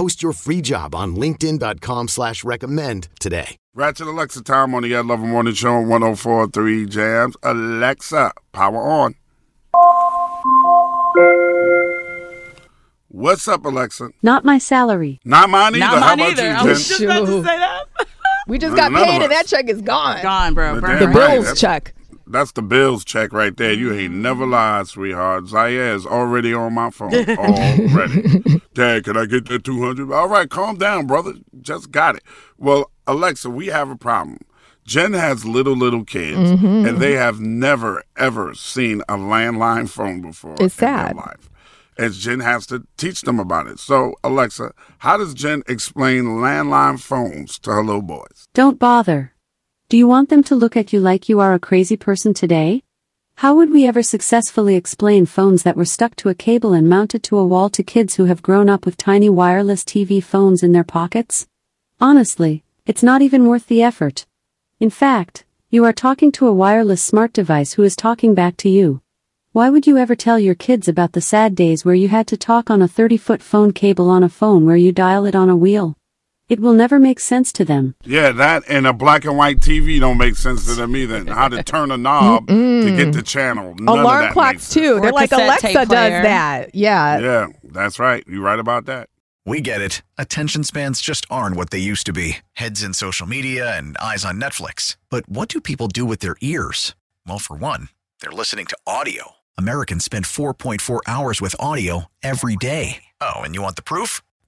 Post your free job on LinkedIn.com slash recommend today. Ratchet Alexa time on the Ed Lover Morning Show on 1043 Jams. Alexa, power on. What's up, Alexa? Not my salary. Not mine either. Not How mine about either. you, I was just about to say that. We just got of paid and that check is gone. Gone, bro. Burn The right. bills That's- check. That's the bills check right there. You ain't never lied, sweetheart. Zaire is already on my phone. Already. Dad, can I get that 200? All right, calm down, brother. Just got it. Well, Alexa, we have a problem. Jen has little, little kids, Mm-hmm. and they have never, ever seen a landline phone before It's in their sad. life. And Jen has to teach them about it. So, Alexa, how does Jen explain landline phones to her little boys? Don't bother. Do you want them to look at you like you are a crazy person today? How would we ever successfully explain phones that were stuck to a cable and mounted to a wall to kids who have grown up with tiny wireless TV phones in their pockets? Honestly, it's not even worth the effort. In fact, you are talking to a wireless smart device who is talking back to you. Why would you ever tell your kids about the sad days where you had to talk on a 30 foot phone cable on a phone where you dial it on a wheel? It will never make sense to them. Yeah, that and a black and white TV don't make sense to them either. How to turn a knob to get the channel. None of Alarm that clocks makes too. Or They're like Alexa does player. that. Yeah. Yeah, that's right. You're right about that. We get it. Attention spans just aren't what they used to be heads in social media and eyes on Netflix. But what do people do with their ears? Well, for one, they're listening to audio. Americans spend 4.4 hours with audio every day. Oh, and you want the proof?